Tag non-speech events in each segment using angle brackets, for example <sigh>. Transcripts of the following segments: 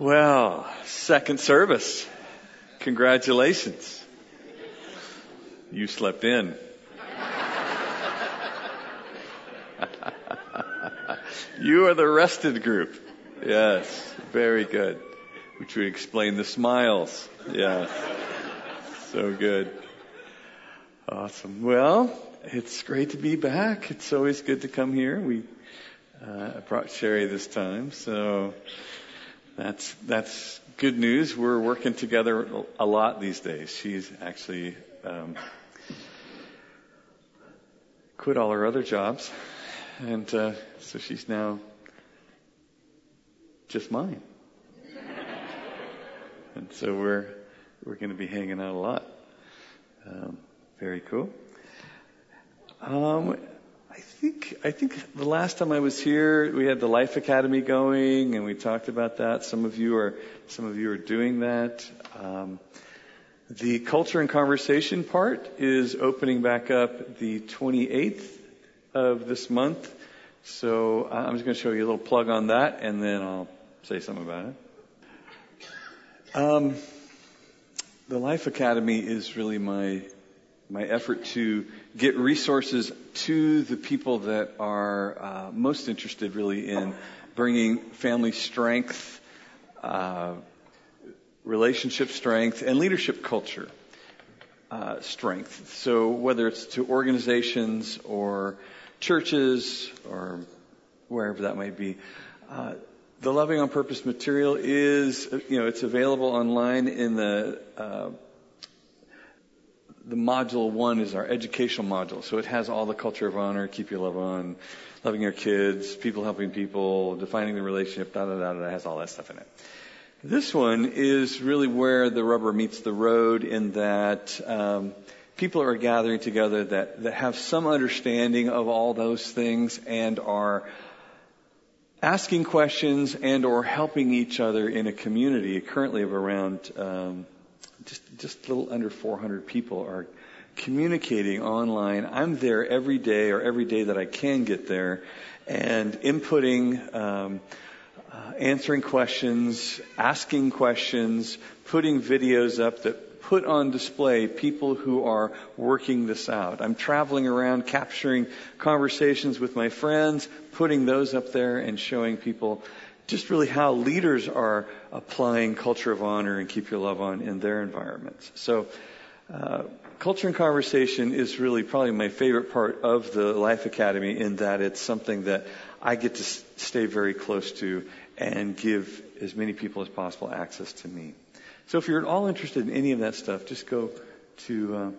Well, second service. Congratulations. You slept in. <laughs> you are the rested group. Yes, very good. Which would explain the smiles. Yes. So good. Awesome. Well, it's great to be back. It's always good to come here. We uh, brought Sherry this time, so that's that's good news. We're working together a lot these days. She's actually um, quit all her other jobs, and uh, so she's now just mine. and so we're we're going to be hanging out a lot. Um, very cool. Um, I think I think the last time I was here, we had the Life Academy going, and we talked about that. Some of you are some of you are doing that. Um, the culture and conversation part is opening back up the 28th of this month. So I'm just going to show you a little plug on that, and then I'll say something about it. Um, the Life Academy is really my my effort to get resources to the people that are uh, most interested really in bringing family strength, uh, relationship strength, and leadership culture uh, strength. So whether it's to organizations or churches or wherever that might be, uh, the Loving on Purpose material is, you know, it's available online in the uh, the module one is our educational module. So it has all the culture of honor, keep your love on, loving your kids, people helping people, defining the relationship, da da da da, has all that stuff in it. This one is really where the rubber meets the road in that um, people are gathering together that, that have some understanding of all those things and are asking questions and or helping each other in a community currently of around um, just just a little under 400 people are communicating online. I'm there every day or every day that I can get there and inputting, um, uh, answering questions, asking questions, putting videos up that put on display people who are working this out. I'm traveling around capturing conversations with my friends, putting those up there and showing people just really how leaders are applying culture of honor and keep your love on in their environments. So, uh, culture and conversation is really probably my favorite part of the Life Academy in that it's something that I get to stay very close to and give as many people as possible access to me. So if you're at all interested in any of that stuff, just go to uh,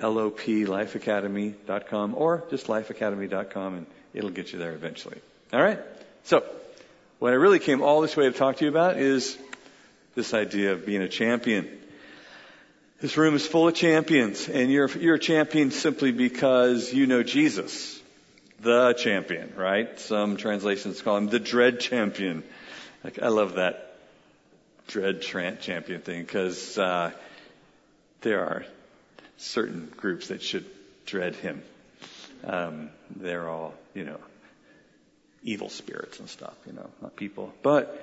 loplifeacademy.com or just lifeacademy.com and it'll get you there eventually. All right? So, what I really came all this way to talk to you about is this idea of being a champion. This room is full of champions, and you're, you're a champion simply because you know Jesus, the champion, right? Some translations call him the dread champion. Like, I love that dread Trant champion thing because uh, there are certain groups that should dread him. Um, they're all, you know, evil spirits and stuff, you know, not people. But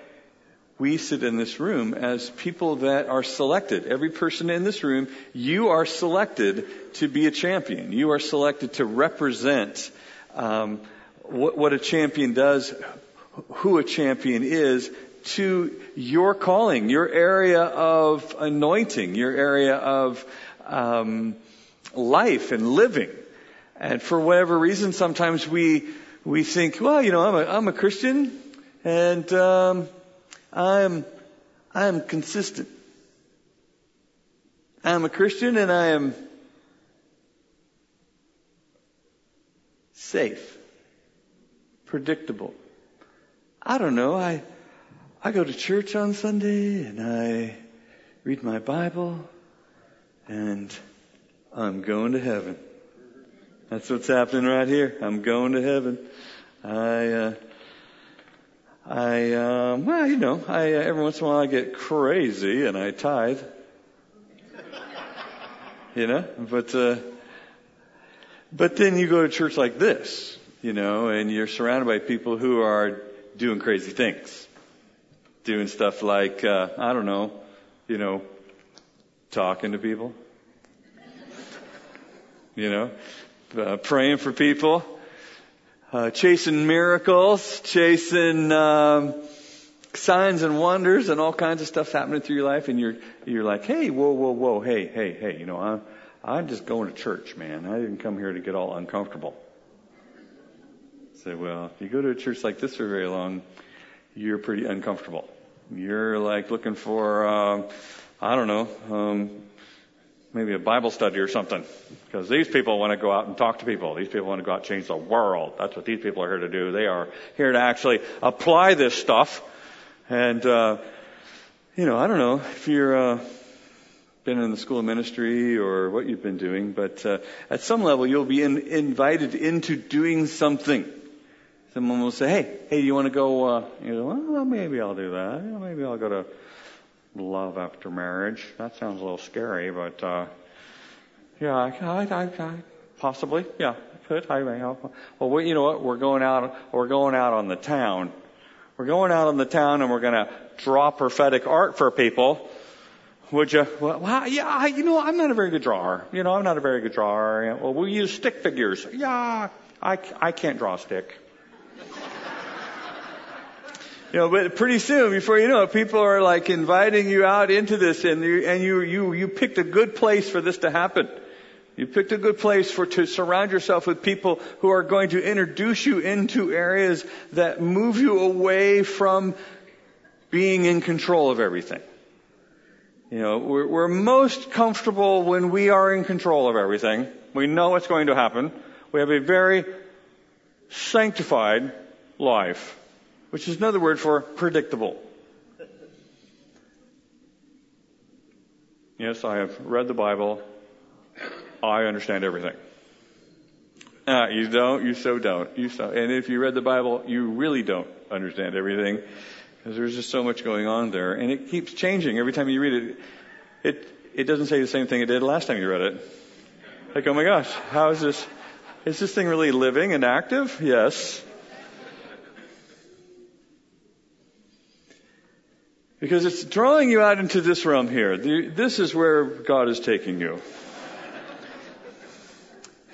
we sit in this room as people that are selected. Every person in this room, you are selected to be a champion. You are selected to represent um, what, what a champion does, who a champion is, to your calling, your area of anointing, your area of um, life and living. And for whatever reason, sometimes we we think, well, you know, I'm a, I'm a Christian and um, I'm I'm consistent. I'm a Christian and I am safe, predictable. I don't know. I I go to church on Sunday and I read my Bible and I'm going to heaven. That's what's happening right here. I'm going to heaven. I, uh, I, um, well, you know, I, uh, every once in a while I get crazy and I tithe. you know, but, uh, but then you go to church like this, you know, and you're surrounded by people who are doing crazy things. doing stuff like, uh, I don't know, you know, talking to people, you know, uh, praying for people, uh, chasing miracles, chasing um, signs and wonders, and all kinds of stuff happening through your life, and you're you're like, hey, whoa, whoa, whoa, hey, hey, hey, you know, I'm I'm just going to church, man. I didn't come here to get all uncomfortable. Say, well, if you go to a church like this for very long, you're pretty uncomfortable. You're like looking for, uh, I don't know, um, maybe a Bible study or something. Because these people want to go out and talk to people. These people want to go out and change the world. That's what these people are here to do. They are here to actually apply this stuff. And, uh, you know, I don't know if you're, uh, been in the school of ministry or what you've been doing, but uh, at some level you'll be in, invited into doing something. Someone will say, "Hey, hey, do you want to go?" Uh, you know, well, maybe I'll do that. You know, maybe I'll go to love after marriage. That sounds a little scary, but uh, yeah, I, I, I, possibly, yeah, could. I may help. Well, we, you know what? We're going out. We're going out on the town. We're going out on the town, and we're going to draw prophetic art for people. Would you? Well, yeah, I, you know, I'm not a very good drawer. You know, I'm not a very good drawer. Well, we use stick figures. Yeah, I, I can't draw a stick. You know, but pretty soon, before you know it, people are like inviting you out into this, and you and you you you picked a good place for this to happen. You picked a good place for to surround yourself with people who are going to introduce you into areas that move you away from being in control of everything. You know, we're, we're most comfortable when we are in control of everything. We know what's going to happen. We have a very sanctified life which is another word for predictable. Yes, I have read the Bible. I understand everything. Uh, you don't, you so don't. You so, and if you read the Bible, you really don't understand everything because there's just so much going on there, and it keeps changing every time you read it. It it doesn't say the same thing it did last time you read it. Like, oh my gosh, how is this? Is this thing really living and active? Yes. Because it's drawing you out into this realm here. This is where God is taking you.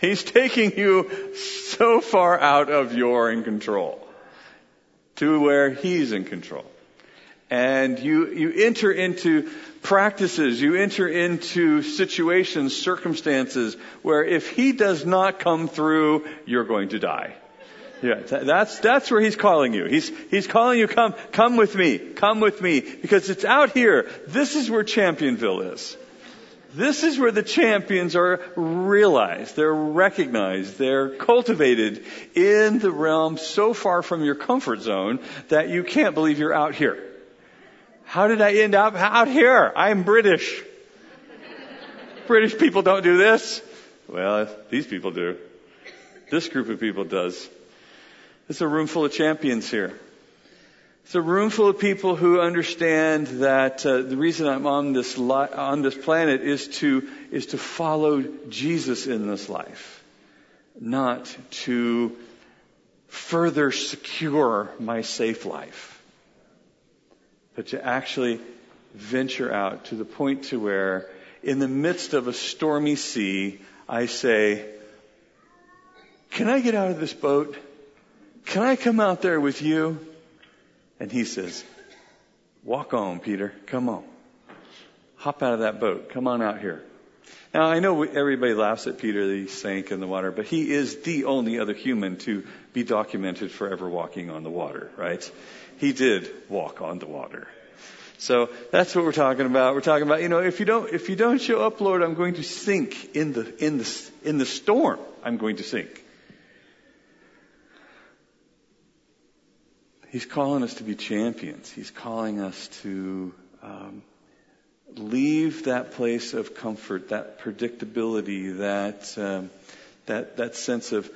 He's taking you so far out of your in control to where He's in control. And you, you enter into practices, you enter into situations, circumstances where if He does not come through, you're going to die. Yeah, that's, that's where he's calling you. He's, he's calling you, come, come with me, come with me, because it's out here. This is where Championville is. This is where the champions are realized, they're recognized, they're cultivated in the realm so far from your comfort zone that you can't believe you're out here. How did I end up out here? I'm British. British people don't do this. Well, these people do. This group of people does. It's a room full of champions here. It's a room full of people who understand that uh, the reason I'm on this li- on this planet is to is to follow Jesus in this life, not to further secure my safe life, but to actually venture out to the point to where, in the midst of a stormy sea, I say, "Can I get out of this boat?" Can I come out there with you? And he says, Walk on, Peter. Come on. Hop out of that boat. Come on out here. Now, I know everybody laughs at Peter that he sank in the water, but he is the only other human to be documented for ever walking on the water, right? He did walk on the water. So that's what we're talking about. We're talking about, you know, if you don't, if you don't show up, Lord, I'm going to sink in the, in the, in the storm. I'm going to sink. He's calling us to be champions. He's calling us to um, leave that place of comfort, that predictability, that um, that that sense of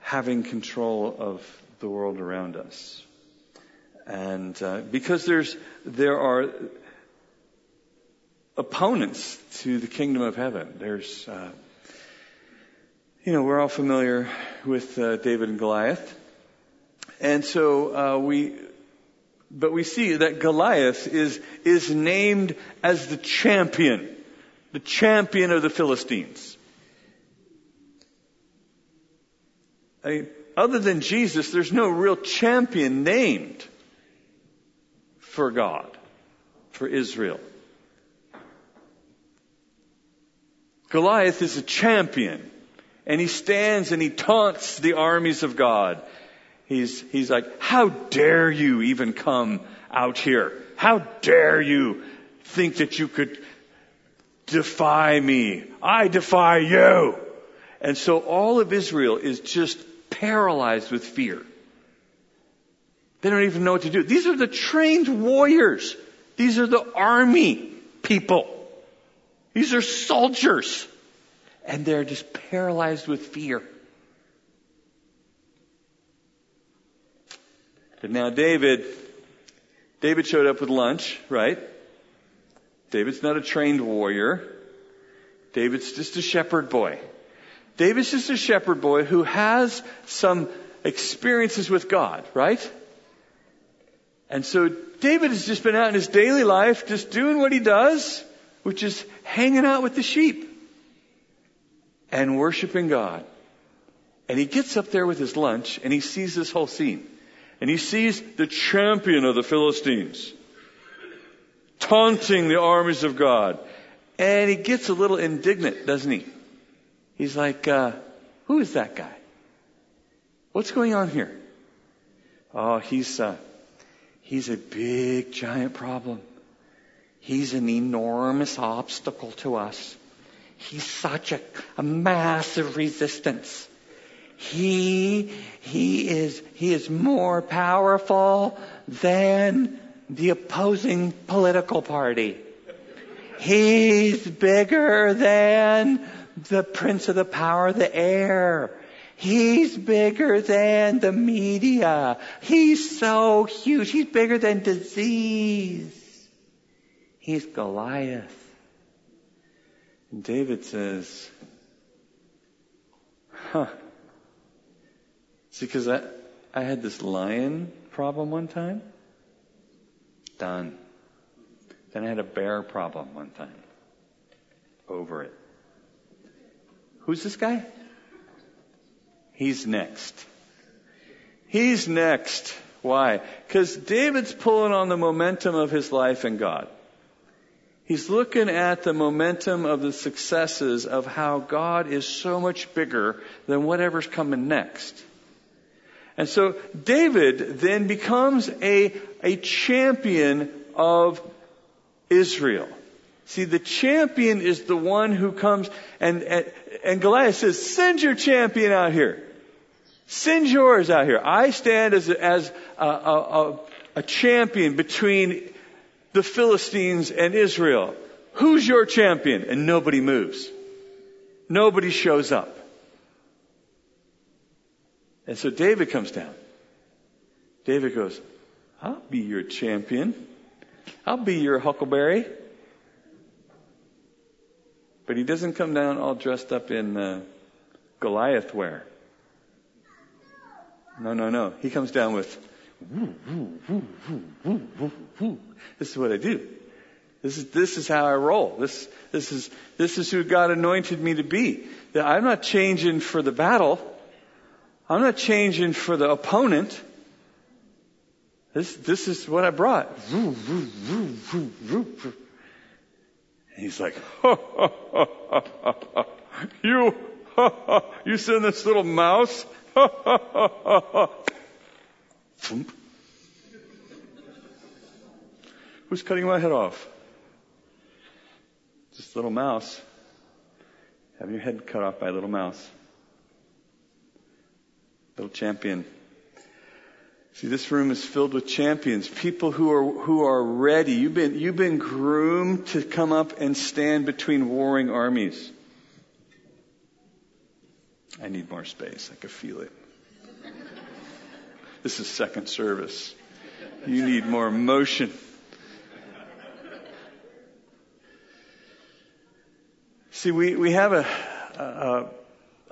having control of the world around us. And uh, because there's there are opponents to the kingdom of heaven. There's uh, you know we're all familiar with uh, David and Goliath. And so uh, we But we see that Goliath is, is named as the champion, the champion of the Philistines. I other than Jesus, there's no real champion named for God, for Israel. Goliath is a champion, and he stands and he taunts the armies of God. He's, he's like, how dare you even come out here? How dare you think that you could defy me? I defy you. And so all of Israel is just paralyzed with fear. They don't even know what to do. These are the trained warriors. These are the army people. These are soldiers. And they're just paralyzed with fear. But now David, David showed up with lunch, right? David's not a trained warrior. David's just a shepherd boy. David's just a shepherd boy who has some experiences with God, right? And so David has just been out in his daily life, just doing what he does, which is hanging out with the sheep and worshiping God. And he gets up there with his lunch and he sees this whole scene. And he sees the champion of the Philistines taunting the armies of God. And he gets a little indignant, doesn't he? He's like, uh, who is that guy? What's going on here? Oh, he's, uh, he's a big, giant problem. He's an enormous obstacle to us. He's such a, a massive resistance. He, he is, he is more powerful than the opposing political party. He's bigger than the prince of the power of the air. He's bigger than the media. He's so huge. He's bigger than disease. He's Goliath. And David says, huh. See, because I, I had this lion problem one time. Done. Then I had a bear problem one time. Over it. Who's this guy? He's next. He's next. Why? Because David's pulling on the momentum of his life in God. He's looking at the momentum of the successes of how God is so much bigger than whatever's coming next. And so David then becomes a, a champion of Israel. See, the champion is the one who comes and, and, and Goliath says, send your champion out here. Send yours out here. I stand as, as a, a, a champion between the Philistines and Israel. Who's your champion? And nobody moves. Nobody shows up. And so David comes down. David goes, I'll be your champion. I'll be your huckleberry. But he doesn't come down all dressed up in uh, Goliath wear. No, no, no. He comes down with, this is what I do. This is, this is how I roll. This, this is, this is who God anointed me to be. I'm not changing for the battle. I'm not changing for the opponent. This, this is what I brought. He's like, ha, ha, ha, ha, ha. you, ha, ha, you send this little mouse, ha, ha, ha, ha. Who's cutting my head off? A little mouse. Have your head cut off by a little mouse. Little champion. See, this room is filled with champions, people who are, who are ready. You've been, you've been groomed to come up and stand between warring armies. I need more space. I can feel it. This is second service. You need more motion. See, we, we have a, a,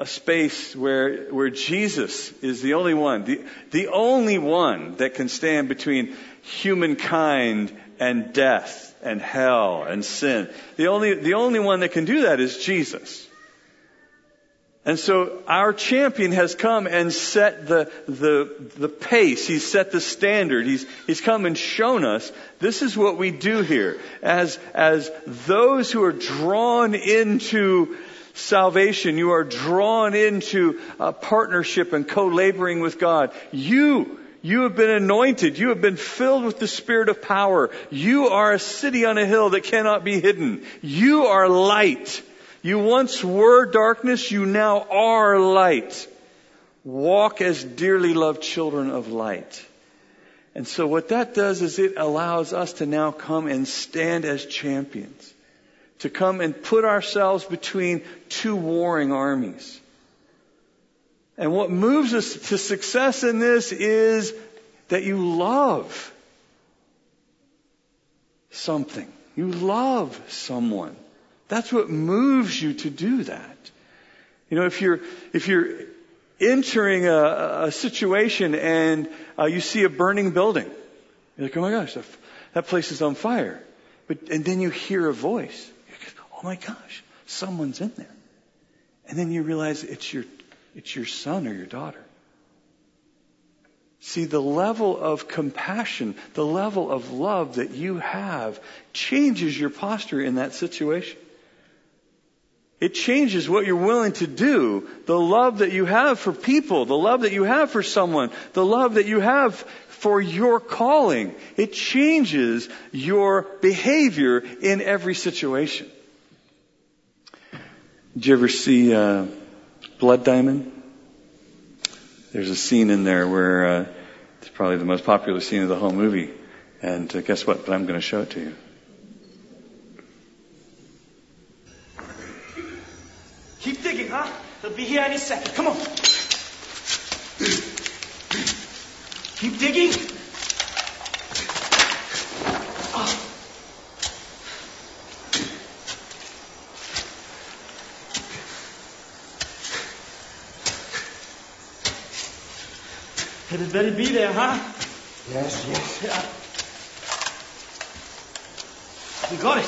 a space where, where Jesus is the only one, the, the only one that can stand between humankind and death and hell and sin. The only, the only one that can do that is Jesus. And so our champion has come and set the, the, the pace. He's set the standard. He's, he's come and shown us this is what we do here. As, as those who are drawn into salvation, you are drawn into a partnership and co-laboring with God. You, you have been anointed. You have been filled with the Spirit of power. You are a city on a hill that cannot be hidden. You are light. You once were darkness, you now are light. Walk as dearly loved children of light. And so what that does is it allows us to now come and stand as champions. To come and put ourselves between two warring armies. And what moves us to success in this is that you love something. You love someone. That's what moves you to do that. You know, if you're, if you're entering a, a situation and uh, you see a burning building, you're like, oh my gosh, that place is on fire. But, and then you hear a voice. Oh my gosh, someone's in there. And then you realize it's your, it's your son or your daughter. See, the level of compassion, the level of love that you have changes your posture in that situation. It changes what you're willing to do. The love that you have for people, the love that you have for someone, the love that you have for your calling. It changes your behavior in every situation. Did you ever see uh, Blood Diamond? There's a scene in there where uh, it's probably the most popular scene of the whole movie. And uh, guess what? But I'm going to show it to you. Keep digging, huh? They'll be here any second. Come on. Keep digging. It better be there, huh? Yes, yes. Yeah. We got it.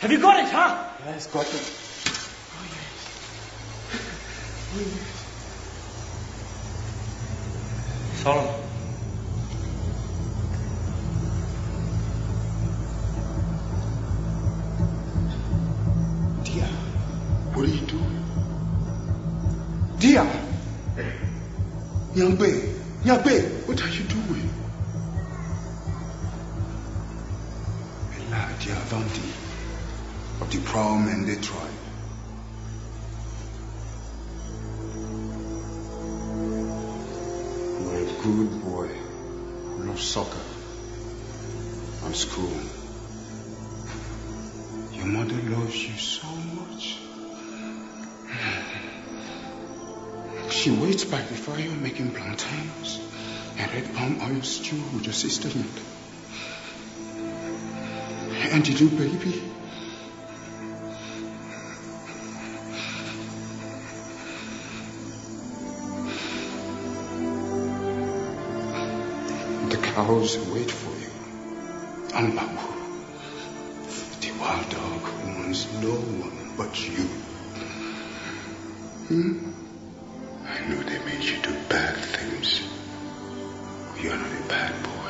Have you got it, huh? Yes, got it. Oh, yes. Oh, yes. Solomon. Dia, what are you doing? Dia! Young Bay, what are you doing? Elijah Avanti of the proud Mende tribe. You are a good boy who loves soccer and school. She waits by the fire making plantains and red palm oil stew with your sister in it. And you do, baby? The cows wait for you. And Babu, the wild dog wants no one but you. Hmm? I know they made you do bad things. You're not a bad boy.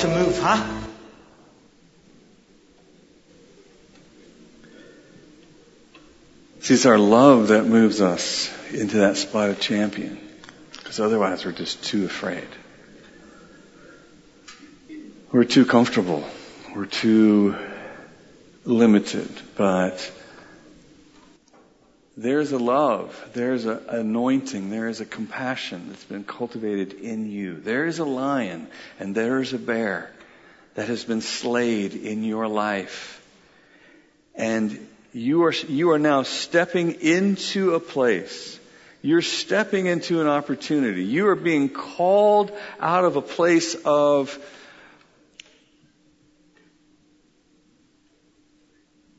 To move, huh? See, it's our love that moves us into that spot of champion. Because otherwise we're just too afraid. We're too comfortable. We're too limited. But there's a love, there's an anointing, there is a compassion that's been cultivated in you. There is a lion and there is a bear that has been slayed in your life. And you are, you are now stepping into a place. You're stepping into an opportunity. You are being called out of a place of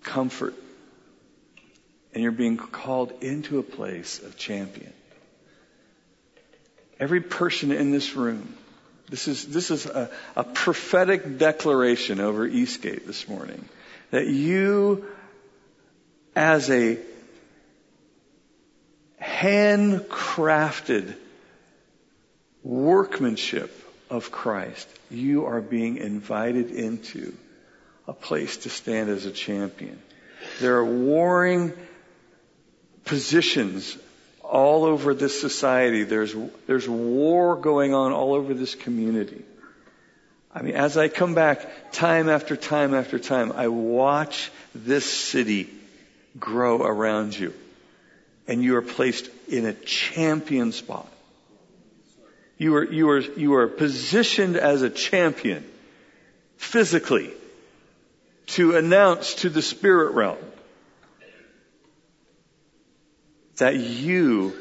comfort. And you're being called into a place of champion. Every person in this room, this is, this is a, a prophetic declaration over Eastgate this morning. That you, as a handcrafted workmanship of Christ, you are being invited into a place to stand as a champion. There are warring positions all over this society. There's, there's war going on all over this community. I mean, as I come back time after time after time, I watch this city grow around you. And you are placed in a champion spot. You are, you are, you are positioned as a champion physically to announce to the spirit realm that you,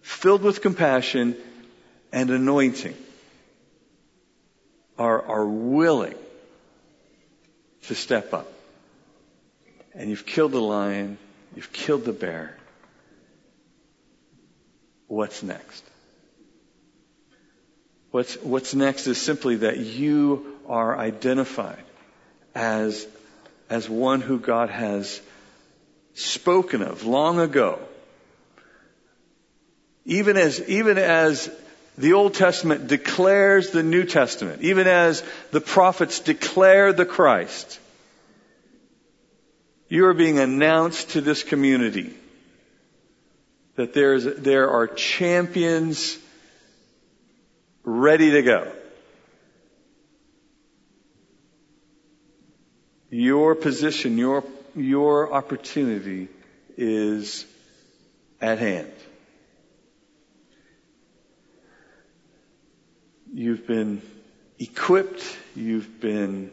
filled with compassion and anointing, are, are willing to step up. And you've killed the lion, you've killed the bear. What's next? What's, what's next is simply that you are identified as, as one who God has spoken of long ago. Even as, even as the Old Testament declares the New Testament, even as the prophets declare the Christ, you are being announced to this community that there's, there are champions ready to go. Your position, your, your opportunity is at hand. You've been equipped, you've been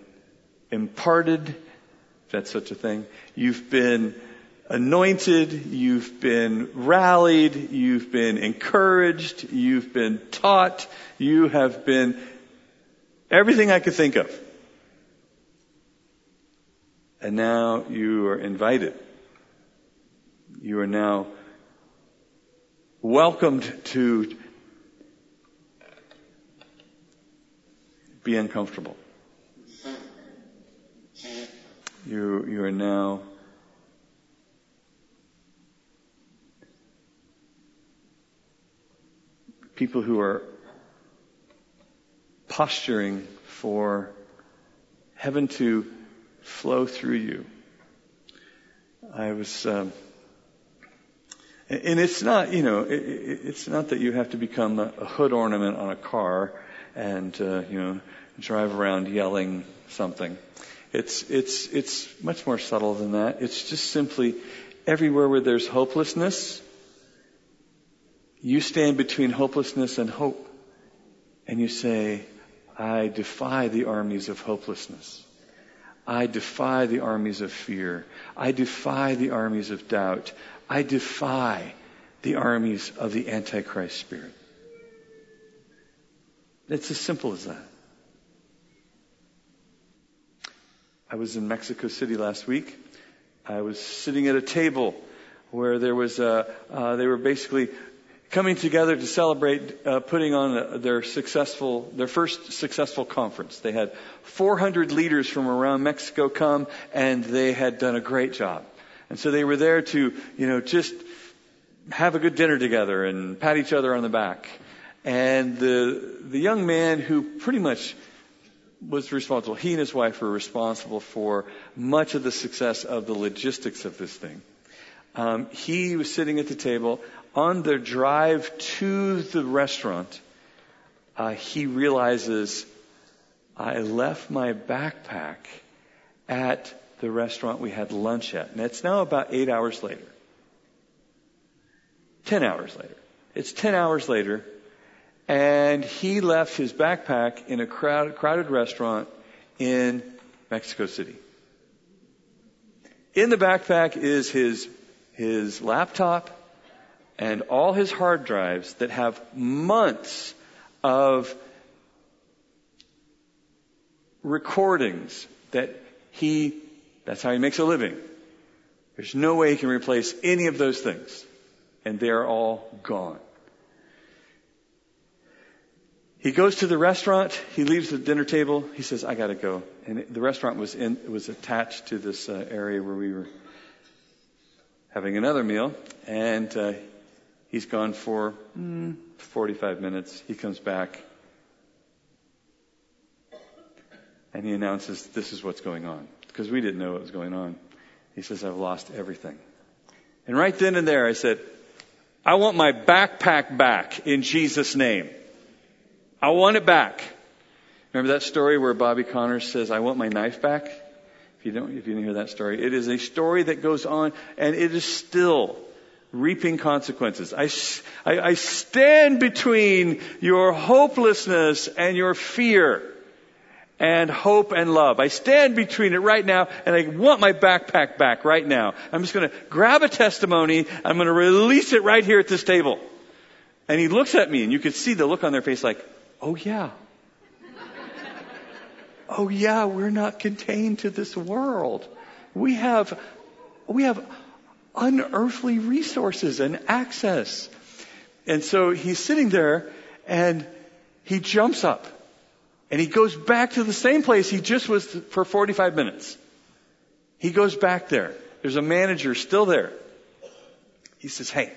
imparted, if that's such a thing. You've been anointed, you've been rallied, you've been encouraged, you've been taught, you have been everything I could think of. And now you are invited. You are now welcomed to be uncomfortable. You, you are now people who are posturing for heaven to flow through you. I was, um, and it's not, you know, it, it's not that you have to become a, hood ornament on a car and, uh, you know, drive around yelling something. It's, it's, it's much more subtle than that. It's just simply everywhere where there's hopelessness, you stand between hopelessness and hope. And you say, I defy the armies of hopelessness. I defy the armies of fear. I defy the armies of doubt. I defy the armies of the Antichrist spirit. It's as simple as that. I was in Mexico City last week. I was sitting at a table where there was a, uh, they were basically coming together to celebrate uh, putting on their successful, their first successful conference. They had 400 leaders from around Mexico come, and they had done a great job. And so they were there to, you know, just have a good dinner together and pat each other on the back. And the the young man who pretty much was responsible, he and his wife were responsible for much of the success of the logistics of this thing. Um, he was sitting at the table. On the drive to the restaurant, uh, he realizes I left my backpack at the restaurant we had lunch at. And it's now about eight hours later. Ten hours later. It's ten hours later, and he left his backpack in a crowd, crowded restaurant in Mexico City. In the backpack is his, his laptop and all his hard drives that have months of recordings that he, that's how he makes a living. There's no way he can replace any of those things. And they're all gone. He goes to the restaurant. He leaves the dinner table. He says, "I got to go." And the restaurant was in was attached to this uh, area where we were having another meal, and uh, he's gone for mm, 45 minutes. He comes back, and he announces, "This is what's going on," because we didn't know what was going on. He says, "I've lost everything." And right then and there, I said, "I want my backpack back in Jesus' name." I want it back. Remember that story where Bobby Connors says, I want my knife back? If you don't, if you didn't hear that story, it is a story that goes on and it is still reaping consequences. I, I, I stand between your hopelessness and your fear and hope and love. I stand between it right now and I want my backpack back right now. I'm just going to grab a testimony. I'm going to release it right here at this table. And he looks at me and you could see the look on their face like, Oh yeah. oh yeah, we're not contained to this world. We have, we have unearthly resources and access. And so he's sitting there and he jumps up and he goes back to the same place he just was for 45 minutes. He goes back there. There's a manager still there. He says, Hey,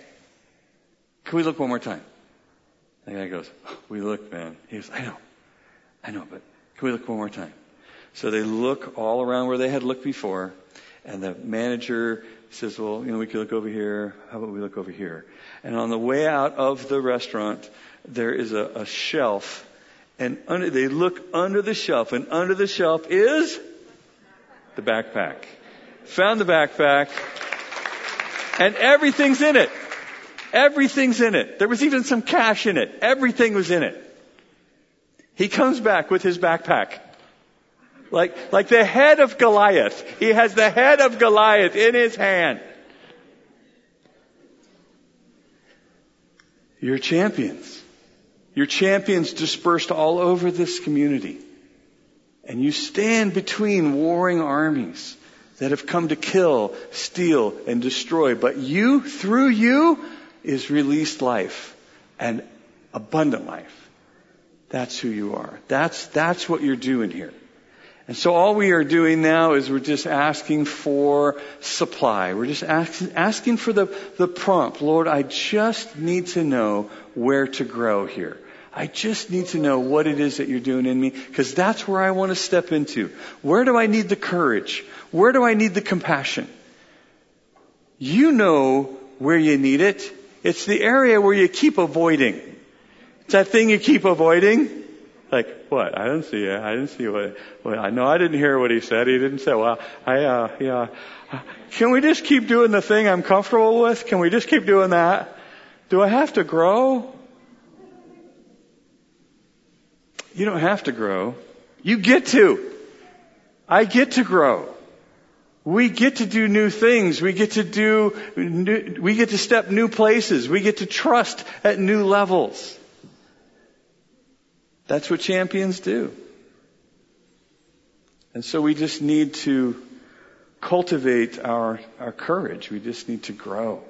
can we look one more time? The guy goes, we look, man. He goes, I know. I know, but can we look one more time? So they look all around where they had looked before, and the manager says, well, you know, we could look over here. How about we look over here? And on the way out of the restaurant, there is a, a shelf, and under, they look under the shelf, and under the shelf is the backpack. Found the backpack, and everything's in it. Everything's in it. There was even some cash in it. Everything was in it. He comes back with his backpack. Like, like the head of Goliath. He has the head of Goliath in his hand. You're champions. You're champions dispersed all over this community. And you stand between warring armies that have come to kill, steal, and destroy. But you, through you, is released life and abundant life. That's who you are. That's, that's what you're doing here. And so all we are doing now is we're just asking for supply. We're just asking, asking for the, the prompt. Lord, I just need to know where to grow here. I just need to know what it is that you're doing in me because that's where I want to step into. Where do I need the courage? Where do I need the compassion? You know where you need it. It's the area where you keep avoiding. It's that thing you keep avoiding. What? I didn't see it. I didn't see what. I know I didn't hear what he said. He didn't say. Well, I uh, yeah. Can we just keep doing the thing I'm comfortable with? Can we just keep doing that? Do I have to grow? You don't have to grow. You get to. I get to grow. We get to do new things. We get to do, new, we get to step new places. We get to trust at new levels. That's what champions do. And so we just need to cultivate our, our courage. We just need to grow.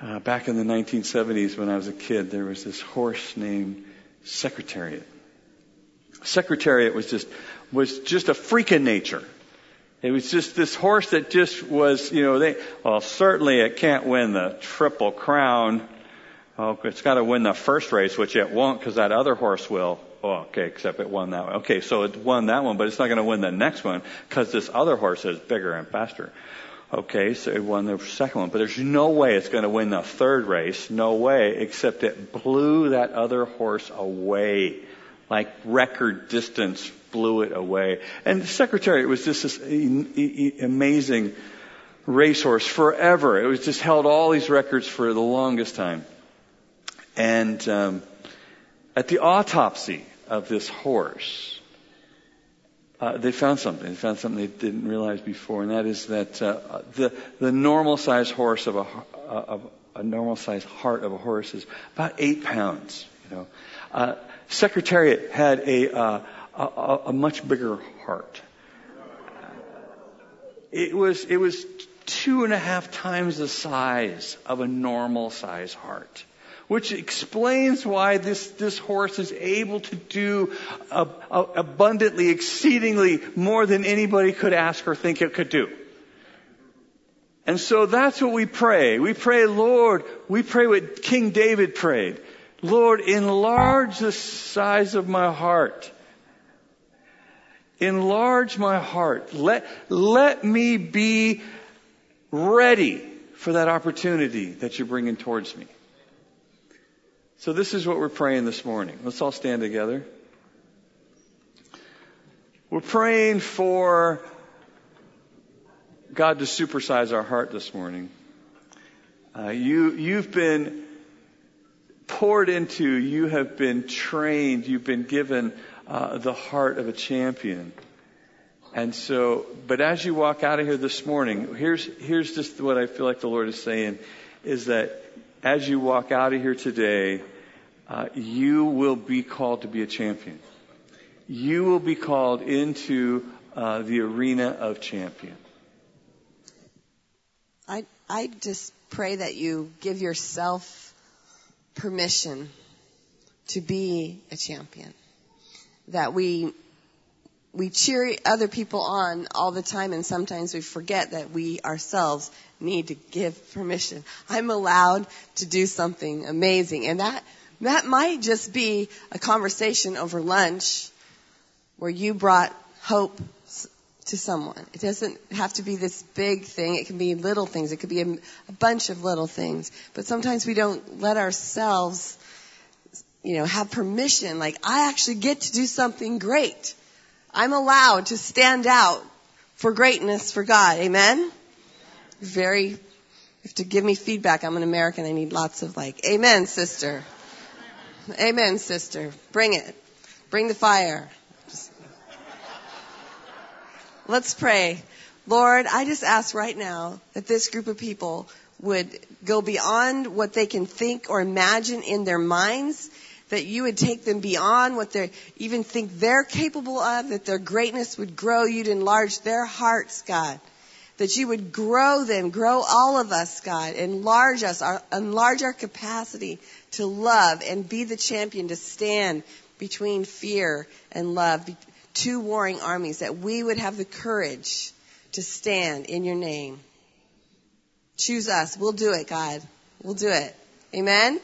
Uh, back in the 1970s when I was a kid, there was this horse named Secretariat. Secretariat was just, was just a freak in nature. It was just this horse that just was, you know, they, well, certainly it can't win the Triple Crown. Oh, it's got to win the first race, which it won't because that other horse will. Oh, okay, except it won that one. Okay, so it won that one, but it's not going to win the next one because this other horse is bigger and faster. Okay, so it won the second one, but there's no way it's going to win the third race. No way, except it blew that other horse away. Like record distance blew it away. And the secretary, it was just this amazing racehorse forever. It was just held all these records for the longest time. And um, at the autopsy of this horse, uh, they found something. They found something they didn't realize before, and that is that uh, the the normal size horse of a of a normal size heart of a horse is about eight pounds. You know, uh, Secretariat had a, uh, a a much bigger heart. It was it was two and a half times the size of a normal size heart which explains why this, this horse is able to do abundantly, exceedingly more than anybody could ask or think it could do. And so that's what we pray. We pray, Lord, we pray what King David prayed. Lord, enlarge the size of my heart. Enlarge my heart. Let, let me be ready for that opportunity that you're bringing towards me. So this is what we're praying this morning. Let's all stand together. We're praying for God to supersize our heart this morning. Uh, you, you've been poured into, you have been trained, you've been given uh, the heart of a champion. And so, but as you walk out of here this morning, here's, here's just what I feel like the Lord is saying is that as you walk out of here today, uh, you will be called to be a champion. You will be called into uh, the arena of champion. I I just pray that you give yourself permission to be a champion. That we we cheer other people on all the time and sometimes we forget that we ourselves need to give permission. I'm allowed to do something amazing and that that might just be a conversation over lunch where you brought hope to someone. It doesn't have to be this big thing. It can be little things. It could be a, a bunch of little things. But sometimes we don't let ourselves, you know, have permission. Like, I actually get to do something great. I'm allowed to stand out for greatness for God. Amen? Very, if to give me feedback, I'm an American. I need lots of like, amen, sister. Amen, sister. Bring it. Bring the fire. Just... Let's pray. Lord, I just ask right now that this group of people would go beyond what they can think or imagine in their minds, that you would take them beyond what they even think they're capable of, that their greatness would grow, you'd enlarge their hearts, God. That you would grow them, grow all of us, God, enlarge us, our, enlarge our capacity to love and be the champion to stand between fear and love, two warring armies, that we would have the courage to stand in your name. Choose us. We'll do it, God. We'll do it. Amen?